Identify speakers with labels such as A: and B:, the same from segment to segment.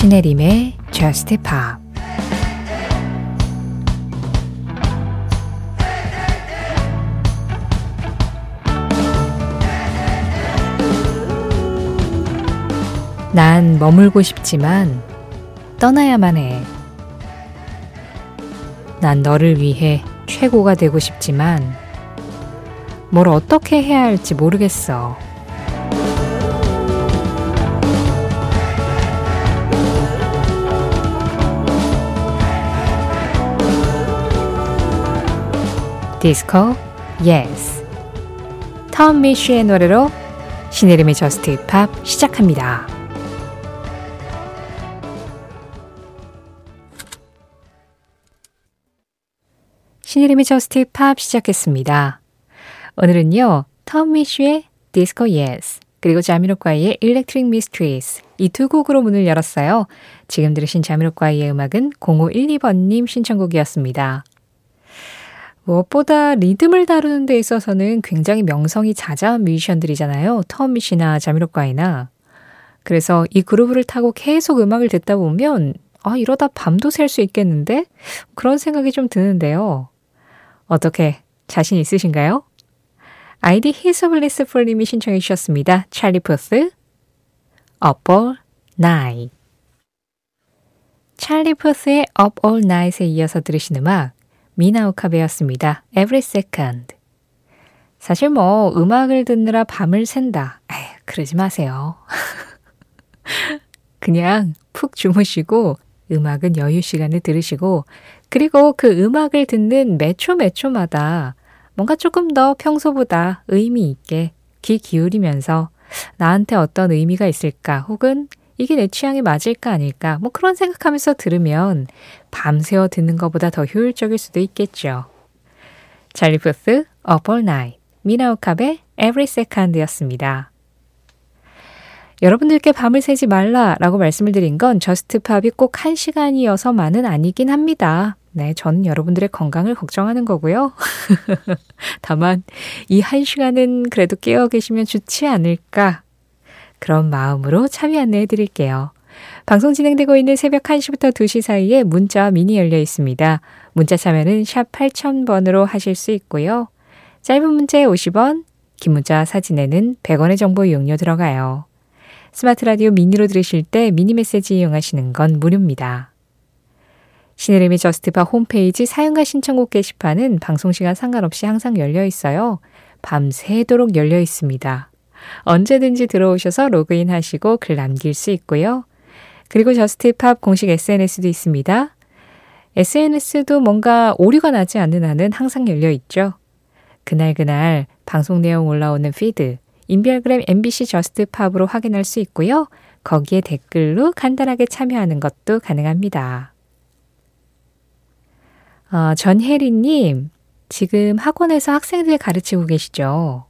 A: 신혜림의 Just Pop 난 머물고 싶지만 떠나야만 해. 난 너를 위해 최고가 되고 싶지만 뭘 어떻게 해야 할지 모르겠어. Disco Yes 톰 미쉬의 노래로 신혜림의 Just Pop 시작합니다. 신혜림의 Just Pop 시작했습니다. 오늘은요, 톰 미쉬의 Disco Yes 그리고 자미로콰이의 Electric Mistress 이 두 곡으로 문을 열었어요. 지금 들으신 자미로콰이의 음악은 0512번님 신청곡이었습니다. 무엇보다 리듬을 다루는 데 있어서는 굉장히 명성이 자자한 뮤지션들이잖아요. 터미시나 자미로과이나. 그래서 이 그루브를 타고 계속 음악을 듣다 보면 아 이러다 밤도 샐수 있겠는데? 그런 생각이 좀 드는데요. 어떻게 자신 있으신가요? 아이디 히서블리스풀님이 신청해 주셨습니다. 찰리 푸스 Up All Night 찰리 푸스의 Up All Night에 이어서 들으신 음악 미나우카베였습니다. Every Second. 사실 뭐 음악을 듣느라 밤을 샌다. 에휴, 그러지 마세요. 그냥 푹 주무시고 음악은 여유 시간에 들으시고 그리고 그 음악을 듣는 매초 매초마다 뭔가 조금 더 평소보다 의미 있게 귀 기울이면서 나한테 어떤 의미가 있을까 혹은 이게 내 취향에 맞을까 아닐까 뭐 그런 생각하면서 들으면 밤새워 듣는 것보다 더 효율적일 수도 있겠죠. 찰리 푸스 Up All Night 미나 오카베의 Every Second였습니다. 여러분들께 밤을 새지 말라라고 말씀을 드린 건 Just Pop이 꼭 한 시간이어서만은 아니긴 합니다. 네, 저는 여러분들의 건강을 걱정하는 거고요. 다만 이 한 시간은 그래도 깨어 계시면 좋지 않을까 그런 마음으로 참여 안내해 드릴게요. 방송 진행되고 있는 새벽 1시부터 2시 사이에 문자 미니 열려 있습니다. 문자 참여는 샵 8000번으로 하실 수 있고요. 짧은 문자에 50원, 긴 문자 사진에는 100원의 정보 이용료 들어가요. 스마트 라디오 미니로 들으실 때 미니 메시지 이용하시는 건 무료입니다. 신혜림의 Just Pop 홈페이지 사연과 신청곡 게시판은 방송시간 상관없이 항상 열려 있어요. 밤새도록 열려 있습니다. 언제든지 들어오셔서 로그인 하시고 글 남길 수 있고요. 그리고 Just Pop 공식 SNS도 있습니다. SNS도 뭔가 오류가 나지 않는 한은 항상 열려 있죠. 그날그날 방송 내용 올라오는 피드, 인별그램 MBC Just Pop으로 확인할 수 있고요. 거기에 댓글로 간단하게 참여하는 것도 가능합니다. 어, 전혜리님, 지금 학원에서 학생들 가르치고 계시죠?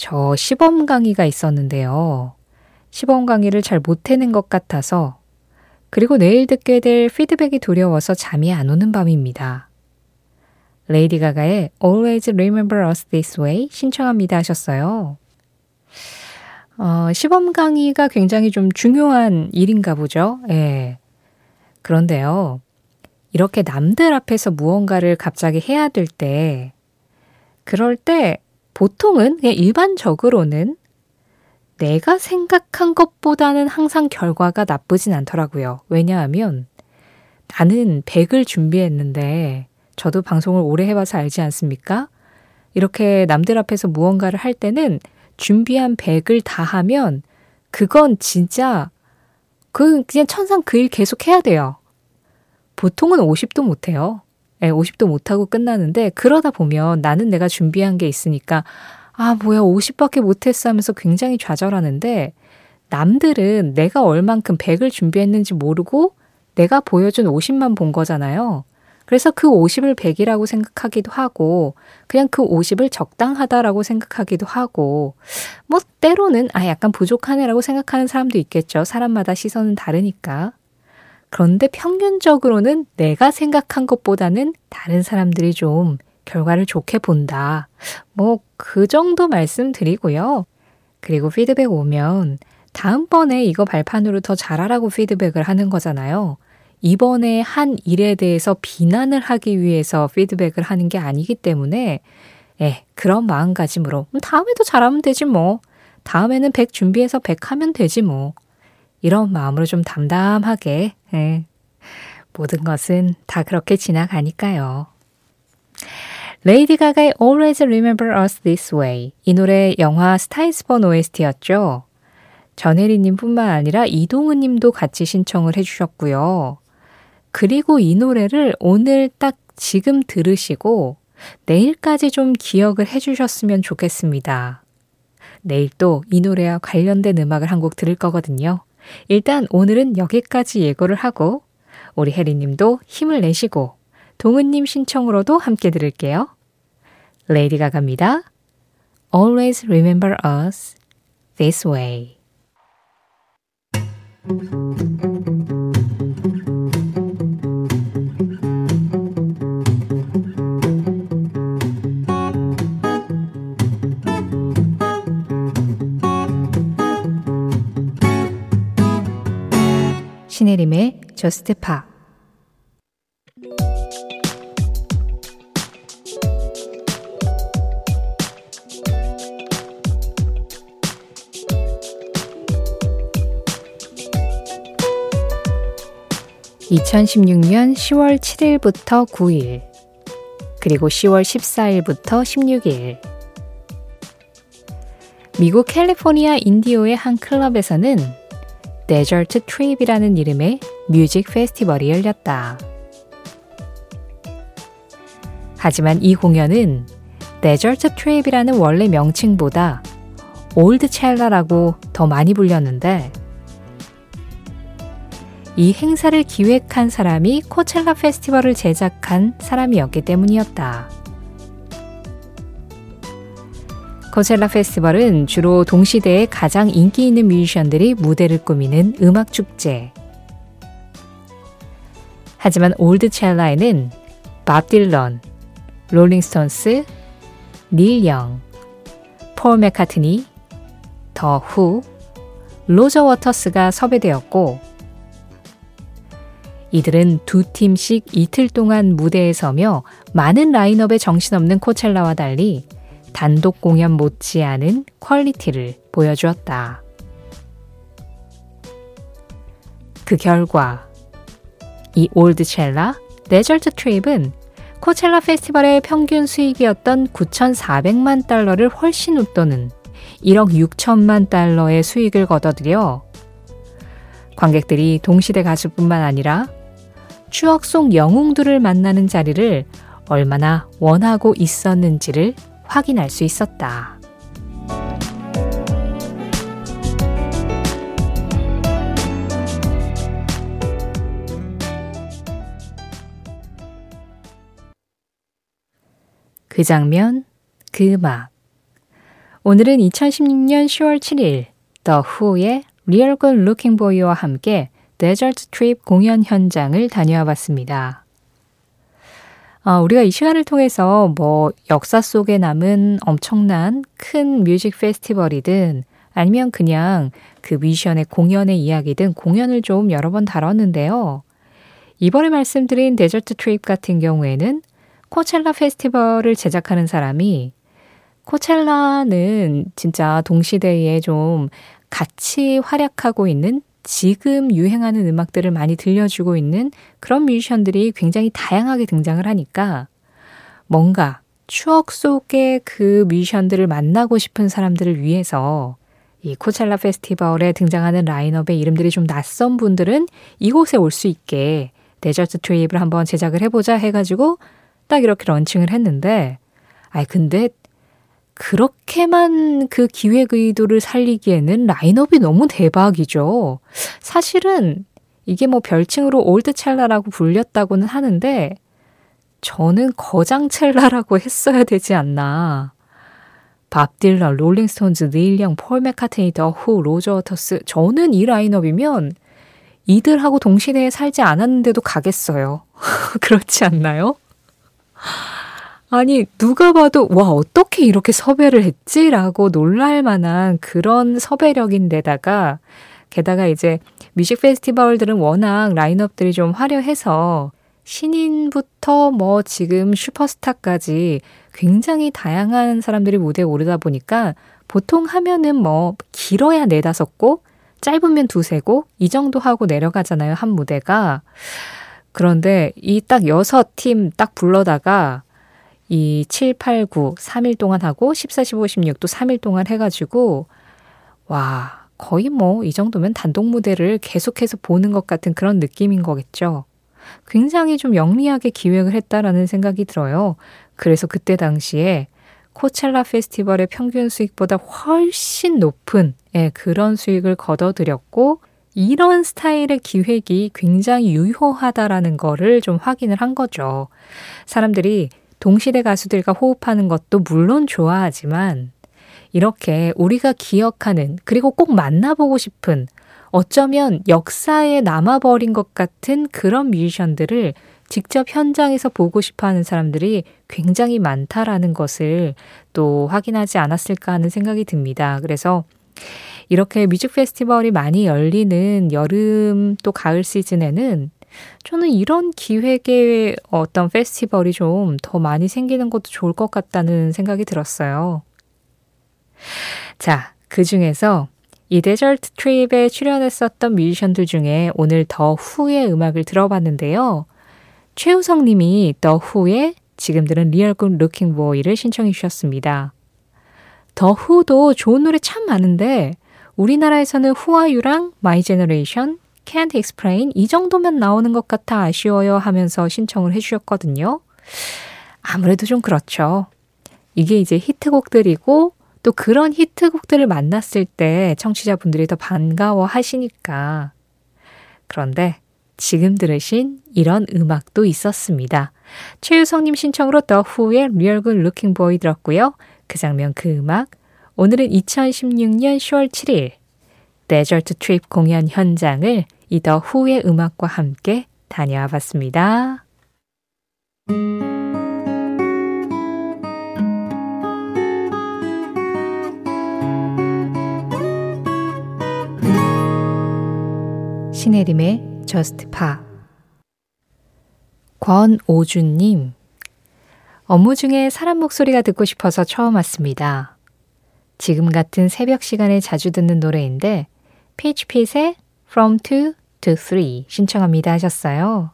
A: 저 시범 강의가 있었는데요. 시범 강의를 잘 못해낸 것 같아서 그리고 내일 듣게 될 피드백이 두려워서 잠이 안 오는 밤입니다. 레이디 가가의 Always Remember Us This Way 신청합니다 하셨어요. 어, 시범 강의가 굉장히 좀 중요한 일인가 보죠. 예. 그런데요. 이렇게 남들 앞에서 무언가를 갑자기 해야 될 때, 그럴 때 보통은 그냥 일반적으로는 내가 생각한 것보다는 항상 결과가 나쁘진 않더라고요. 왜냐하면 나는 100을 준비했는데 저도 방송을 오래 해봐서 알지 않습니까? 이렇게 남들 앞에서 무언가를 할 때는 준비한 100을 다 하면 그건 진짜 그 그냥 천상 그 일 계속 해야 돼요. 보통은 50도 못 해요. 50도 예, 못하고 끝나는데 그러다 보면 나는 내가 준비한 게 있으니까 아, 뭐야, 50밖에 못했어 하면서 굉장히 좌절하는데 남들은 내가 얼만큼 100을 준비했는지 모르고 내가 보여준 50만 본 거잖아요. 그래서 그 50을 100이라고 생각하기도 하고, 그냥 그 50을 적당하다라고 생각하기도 하고, 뭐, 때로는, 아, 약간 부족하네라고 생각하는 사람도 있겠죠. 사람마다 시선은 다르니까. 그런데 평균적으로는 내가 생각한 것보다는 다른 사람들이 좀 결과를 좋게 본다. 뭐, 그 정도 말씀드리고요. 그리고 피드백 오면 다음번에 이거 발판으로 더 잘하라고 피드백을 하는 거잖아요. 이번에 한 일에 대해서 비난을 하기 위해서 피드백을 하는 게 아니기 때문에 예, 그런 마음가짐으로 음, 다음에도 잘하면 되지 뭐. 다음에는 100 준비해서 100 하면 되지 뭐. 이런 마음으로 좀 담담하게 예, 모든 것은 다 그렇게 지나가니까요. 레이디 가가의 Always Remember Us This Way 이 노래 영화 스타이스본 OST였죠. 전혜리님 뿐만 아니라 이동은 님도 같이 신청을 해주셨고요. 그리고 이 노래를 오늘 딱 지금 들으시고 내일까지 좀 기억을 해주셨으면 좋겠습니다. 내일 또 이 노래와 관련된 음악을 한 곡 들을 거거든요. 일단 오늘은 여기까지 예고를 하고 우리 혜리 님도 힘을 내시고 동은님 신청으로도 함께 들을게요. 레이디 가가입니다. Always remember us this way. 신혜림의 저스트 파 2016년 10월 7일부터 9일, 그리고 10월 14일부터 16일. 미국 캘리포니아 인디오의 한 클럽에서는 Desert Trip이라는 이름의 뮤직 페스티벌이 열렸다. 하지만 이 공연은 Desert Trip이라는 원래 명칭보다 Oldchella라고 더 많이 불렸는데 이 행사를 기획한 사람이 코첼라 페스티벌을 제작한 사람이었기 때문이었다. 코첼라 페스티벌은 주로 동시대에 가장 인기 있는 뮤지션들이 무대를 꾸미는 음악 축제. 하지만 Oldchella에는 밥 딜런, 롤링스톤스, 닐 영, 폴 맥카트니, 더 후, 로저 워터스가 섭외되었고 이들은 두 팀씩 이틀 동안 무대에 서며 많은 라인업의 정신없는 코첼라와 달리 단독 공연 못지않은 퀄리티를 보여주었다. 그 결과 이 Oldchella Desert Trip은 코첼라 페스티벌의 평균 수익이었던 9,400만 달러를 훨씬 웃도는 1억 6천만 달러의 수익을 거둬들여 관객들이 동시대 가수뿐만 아니라 추억 속 영웅들을 만나는 자리를 얼마나 원하고 있었는지를 확인할 수 있었다. 그 장면, 그 음악. 오늘은 2016년 10월 7일, The Who의 Real Good Looking Boy와 함께 Desert Trip 공연 현장을 다녀와 봤습니다. 어, 우리가 이 시간을 통해서 뭐 역사 속에 남은 엄청난 큰 뮤직 페스티벌이든 아니면 그냥 그 뮤지션의 공연의 이야기든 공연을 좀 여러 번 다뤘는데요. 이번에 말씀드린 Desert Trip 같은 경우에는 코첼라 페스티벌을 제작하는 사람이 코첼라는 진짜 동시대에 좀 같이 활약하고 있는 지금 유행하는 음악들을 많이 들려주고 있는 그런 뮤지션들이 굉장히 다양하게 등장을 하니까 뭔가 추억 속의 그 뮤지션들을 만나고 싶은 사람들을 위해서 이 코첼라 페스티벌에 등장하는 라인업의 이름들이 좀 낯선 분들은 이곳에 올 수 있게 Desert Trip을 한번 제작을 해보자 해가지고 딱 이렇게 런칭을 했는데, 아이, 근데 그렇게만 그 기획 의도를 살리기에는 라인업이 너무 대박이죠. 사실은 이게 뭐 별칭으로 Oldchella라고 불렸다고는 하는데 저는 거장 첼라라고 했어야 되지 않나. 밥 딜런, 롤링스톤즈, 닐 영, 폴 맥카트니, 더 후, 로저 워터스. 저는 이 라인업이면 이들하고 동시대에 살지 않았는데도 가겠어요. 그렇지 않나요? 아니, 누가 봐도, 와, 어떻게 이렇게 섭외를 했지? 라고 놀랄 만한 그런 섭외력인데다가, 게다가 이제 뮤직 페스티벌들은 워낙 라인업들이 좀 화려해서 신인부터 뭐 지금 슈퍼스타까지 굉장히 다양한 사람들이 무대에 오르다 보니까 보통 하면은 뭐 길어야 네다섯 곡, 짧으면 두세 곡, 이 정도 하고 내려가잖아요, 한 무대가. 그런데 이 딱 여섯 팀 딱 불러다가 이 7, 8, 9, 3일 동안 하고 14, 15, 16도 3일 동안 해가지고 와, 거의 뭐 이 정도면 단독 무대를 계속해서 보는 것 같은 그런 느낌인 거겠죠. 굉장히 좀 영리하게 기획을 했다라는 생각이 들어요. 그래서 그때 당시에 코첼라 페스티벌의 평균 수익보다 훨씬 높은 예, 그런 수익을 거둬들였고 이런 스타일의 기획이 굉장히 유효하다라는 거를 좀 확인을 한 거죠. 사람들이 동시대 가수들과 호흡하는 것도 물론 좋아하지만 이렇게 우리가 기억하는 그리고 꼭 만나보고 싶은 어쩌면 역사에 남아버린 것 같은 그런 뮤지션들을 직접 현장에서 보고 싶어 하는 사람들이 굉장히 많다라는 것을 또 확인하지 않았을까 하는 생각이 듭니다. 그래서 이렇게 뮤직 페스티벌이 많이 열리는 여름 또 가을 시즌에는 저는 이런 기획의 어떤 페스티벌이 좀 더 많이 생기는 것도 좋을 것 같다는 생각이 들었어요. 자, 그 중에서 이 Desert Trip에 출연했었던 뮤지션들 중에 오늘 더 후의 음악을 들어봤는데요. 최우성 님이 더 후의 지금 들은 Real Good Looking Boy를 신청해 주셨습니다. 더 후도 좋은 노래 참 많은데 우리나라에서는 Who Are You랑 My Generation, Can't Explain 이 정도면 나오는 것 같아 아쉬워요 하면서 신청을 해주셨거든요. 아무래도 좀 그렇죠. 이게 이제 히트곡들이고 또 그런 히트곡들을 만났을 때 청취자분들이 더 반가워 하시니까. 그런데 지금 들으신 이런 음악도 있었습니다. 최유성님 신청으로 더 후의 Real Good Looking Boy 들었고요. 그 장면 그 음악 오늘은 2016년 10월 7일 Desert Trip 공연 현장을 이 더 후의 음악과 함께 다녀와 봤습니다. 신혜림의 Just 권오준님 업무 중에 사람 목소리가 듣고 싶어서 처음 왔습니다. 지금 같은 새벽 시간에 자주 듣는 노래인데 피치핏의 From 2 to 3 신청합니다 하셨어요.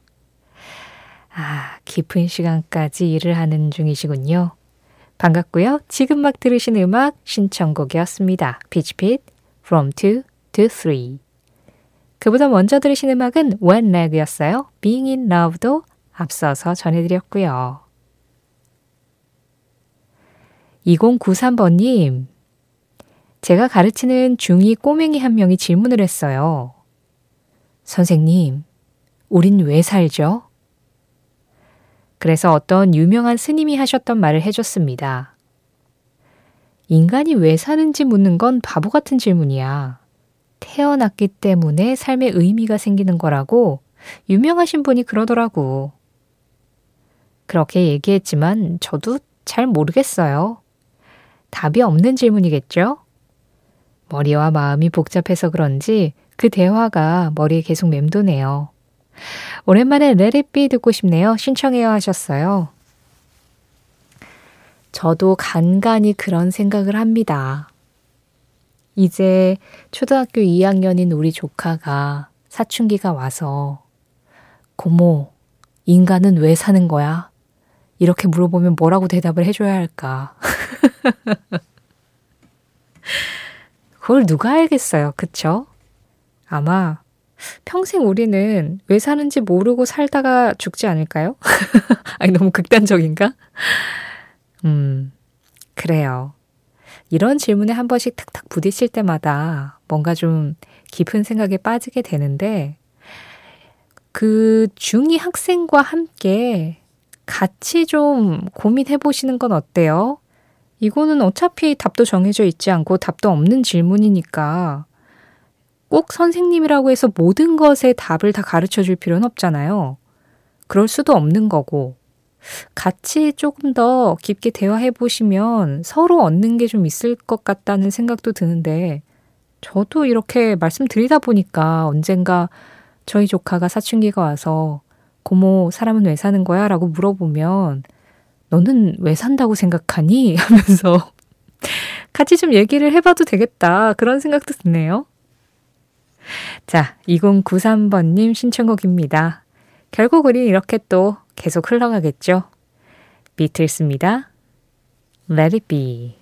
A: 아, 깊은 시간까지 일을 하는 중이시군요. 반갑고요. 지금 막 들으신 음악 신청곡이었습니다. 피치핏 From 2 to 3 그보다 먼저 들으신 음악은 When Leg였어요. Being in Love도 앞서서 전해드렸고요. 2093번님, 제가 가르치는 중2 꼬맹이 한 명이 질문을 했어요. 선생님, 우린 왜 살죠? 그래서 어떤 유명한 스님이 하셨던 말을 해줬습니다. 인간이 왜 사는지 묻는 건 바보 같은 질문이야. 태어났기 때문에 삶의 의미가 생기는 거라고 유명하신 분이 그러더라고. 그렇게 얘기했지만 저도 잘 모르겠어요. 답이 없는 질문이겠죠? 머리와 마음이 복잡해서 그런지 그 대화가 머리에 계속 맴도네요. 오랜만에 레리비 듣고 싶네요. 신청해요 하셨어요. 저도 간간히 그런 생각을 합니다. 이제 초등학교 2학년인 우리 조카가 사춘기가 와서 고모, 인간은 왜 사는 거야? 이렇게 물어보면 뭐라고 대답을 해줘야 할까? 그걸 누가 알겠어요. 그쵸? 아마 평생 우리는 왜 사는지 모르고 살다가 죽지 않을까요? 아니, 너무 극단적인가? 음, 그래요. 이런 질문에 한 번씩 탁탁 부딪힐 때마다 뭔가 좀 깊은 생각에 빠지게 되는데 그 중2 학생과 함께 같이 좀 고민해 보시는 건 어때요? 이거는 어차피 답도 정해져 있지 않고 답도 없는 질문이니까 꼭 선생님이라고 해서 모든 것에 답을 다 가르쳐 줄 필요는 없잖아요. 그럴 수도 없는 거고. 같이 조금 더 깊게 대화해 보시면 서로 얻는 게 좀 있을 것 같다는 생각도 드는데, 저도 이렇게 말씀드리다 보니까 언젠가 저희 조카가 사춘기가 와서 고모 사람은 왜 사는 거야? 라고 물어보면 너는 왜 산다고 생각하니? 하면서 같이 좀 얘기를 해봐도 되겠다. 그런 생각도 드네요. 자, 2093번님 신청곡입니다. 결국 우리 이렇게 또 계속 흘러가겠죠. 비틀스입니다. Let it be.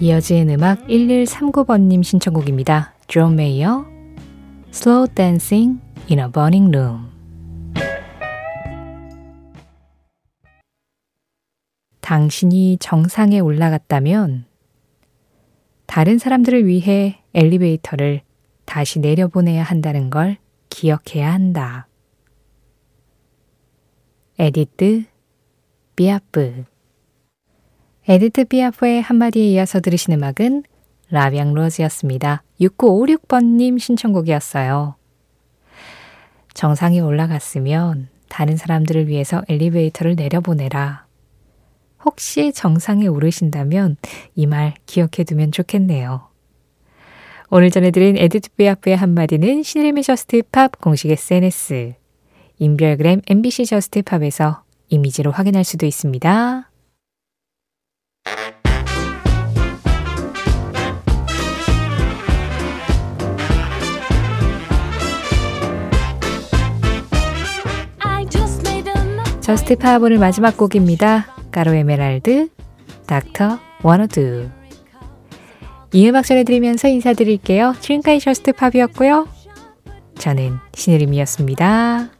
A: 이어진 음악 1139번님 신청곡입니다. 존 메이어 Slow Dancing in a Burning Room 당신이 정상에 올라갔다면 다른 사람들을 위해 엘리베이터를 다시 내려보내야 한다는 걸 기억해야 한다. 에디트 피아프 에디트 피아프의 한마디에 이어서 들으신 음악은 La Vie en rose였습니다. 6956번님 신청곡이었어요. 정상에 올라갔으면 다른 사람들을 위해서 엘리베이터를 내려보내라. 혹시 정상에 오르신다면 이 말 기억해 두면 좋겠네요. 오늘 전해드린 에디트 피아프의 한마디는 신혜림의 Just Pop 공식 SNS, 인별그램 MBC Just Pop에서 이미지로 확인할 수도 있습니다. Just Pop 오늘 마지막 곡입니다. Caro Emerald, Doctor Wanna Do. 이 음악 전해드리면서 인사드릴게요. 지금까지 Just Pop이었고요. 저는 신혜림이었습니다.